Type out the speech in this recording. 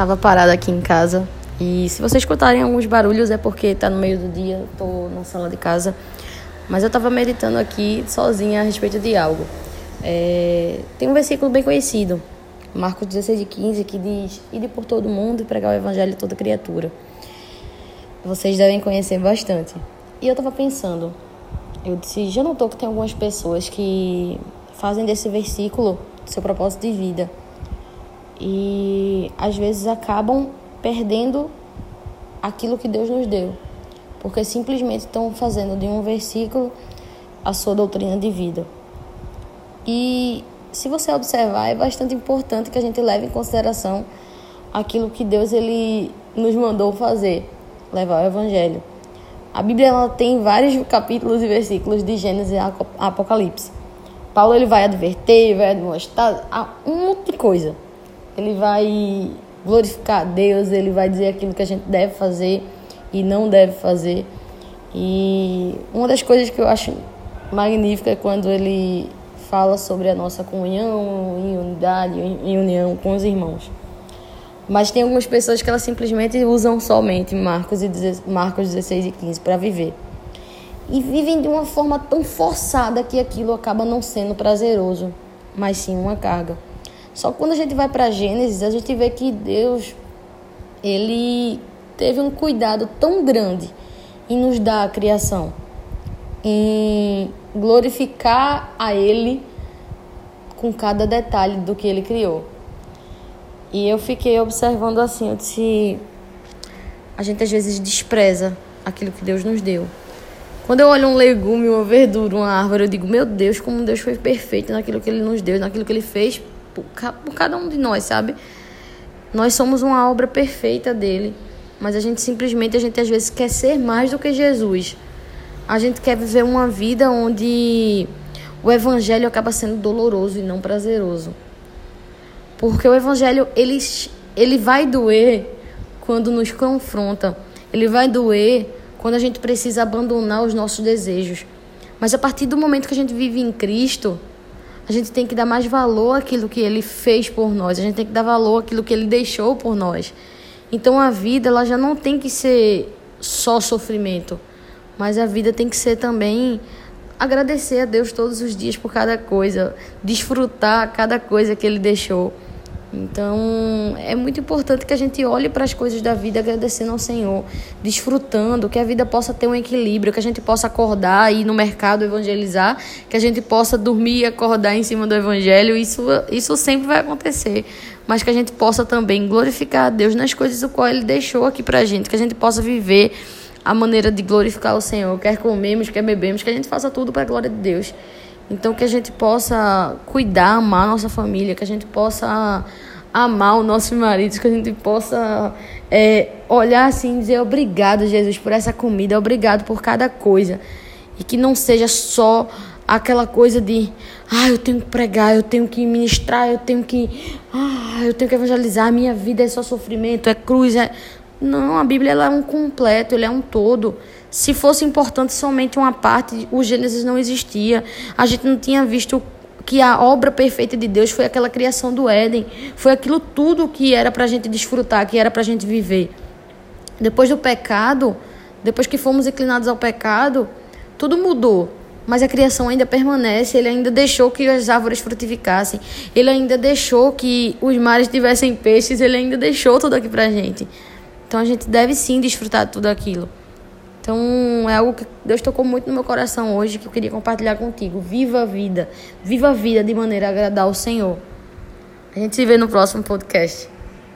tava parada aqui em casa e se vocês escutarem alguns barulhos é porque tá no meio do dia, tô na sala de casa. Mas eu tava meditando aqui sozinha a respeito de algo. É, tem um versículo bem conhecido, Marcos 16 e 15, que diz: Ide por todo mundo e pregar o evangelho a toda criatura. Vocês devem conhecer bastante. E eu tava pensando, eu disse, já notou que tem algumas pessoas que fazem desse versículo seu propósito de vida. E às vezes acabam perdendo aquilo que Deus nos deu, porque simplesmente estão fazendo de um versículo a sua doutrina de vida. E se você observar, é bastante importante que a gente leve em consideração aquilo que Deus ele nos mandou fazer, levar o evangelho. A Bíblia ela tem vários capítulos e versículos de Gênesis e Apocalipse. Paulo ele vai adverter, vai demonstrar um monte de coisa. Ele vai glorificar a Deus, ele vai dizer aquilo que a gente deve fazer e não deve fazer. E uma das coisas que eu acho magnífica é quando ele fala sobre a nossa comunhão em unidade, em união com os irmãos. Mas tem algumas pessoas que elas simplesmente usam somente Marcos, e Marcos 16 e 15 para viver. E vivem de uma forma tão forçada que aquilo acaba não sendo prazeroso, mas sim uma carga. Só que quando a gente vai para Gênesis, a gente vê que Deus ele teve um cuidado tão grande em nos dar a criação, em glorificar a Ele com cada detalhe do que Ele criou. E eu fiquei observando assim, eu disse, a gente às vezes despreza aquilo que Deus nos deu. Quando eu olho um legume, uma verdura, uma árvore, eu digo, meu Deus, como Deus foi perfeito naquilo que Ele nos deu, naquilo que Ele fez por, por cada um de nós, sabe? Nós somos uma obra perfeita dele, mas a gente simplesmente, a gente às vezes quer ser mais do que Jesus. A gente quer viver uma vida onde o evangelho acaba sendo doloroso e não prazeroso. Porque o evangelho, ele, ele vai doer quando nos confronta. Ele vai doer quando a gente precisa abandonar os nossos desejos. Mas a partir do momento que a gente vive em Cristo, a gente tem que dar mais valor àquilo que ele fez por nós. A gente tem que dar valor àquilo que ele deixou por nós. Então a vida, ela já não tem que ser só sofrimento, mas a vida tem que ser também agradecer a Deus todos os dias por cada coisa, desfrutar cada coisa que ele deixou. Então, é muito importante que a gente olhe para as coisas da vida agradecendo ao Senhor, desfrutando, que a vida possa ter um equilíbrio, que a gente possa acordar e ir no mercado evangelizar, que a gente possa dormir e acordar em cima do evangelho. Isso, isso sempre vai acontecer, mas que a gente possa também glorificar a Deus nas coisas o qual Ele deixou aqui para a gente, que a gente possa viver a maneira de glorificar o Senhor, quer comemos, quer bebemos, que a gente faça tudo para a glória de Deus. Então, que a gente possa cuidar, amar a nossa família, que a gente possa amar os nossos maridos, que a gente possa é, olhar assim e dizer obrigado, Jesus, por essa comida, obrigado por cada coisa. E que não seja só aquela coisa de, ah, eu tenho que pregar, eu tenho que ministrar, eu tenho que, ah, eu tenho que evangelizar, minha vida é só sofrimento, é cruz, é... Não, a Bíblia ela é um completo, ele é um todo. Se fosse importante somente uma parte, o Gênesis não existia. A gente não tinha visto que a obra perfeita de Deus foi aquela criação do Éden. Foi aquilo tudo que era para a gente desfrutar, que era para a gente viver. Depois do pecado, depois que fomos inclinados ao pecado, tudo mudou. Mas a criação ainda permanece, ele ainda deixou que as árvores frutificassem, ele ainda deixou que os mares tivessem peixes, ele ainda deixou tudo aqui pra gente. Então a gente deve sim desfrutar de tudo aquilo. Então é algo que Deus tocou muito no meu coração hoje que eu queria compartilhar contigo. Viva a vida. Viva a vida de maneira a agradar ao Senhor. A gente se vê no próximo podcast.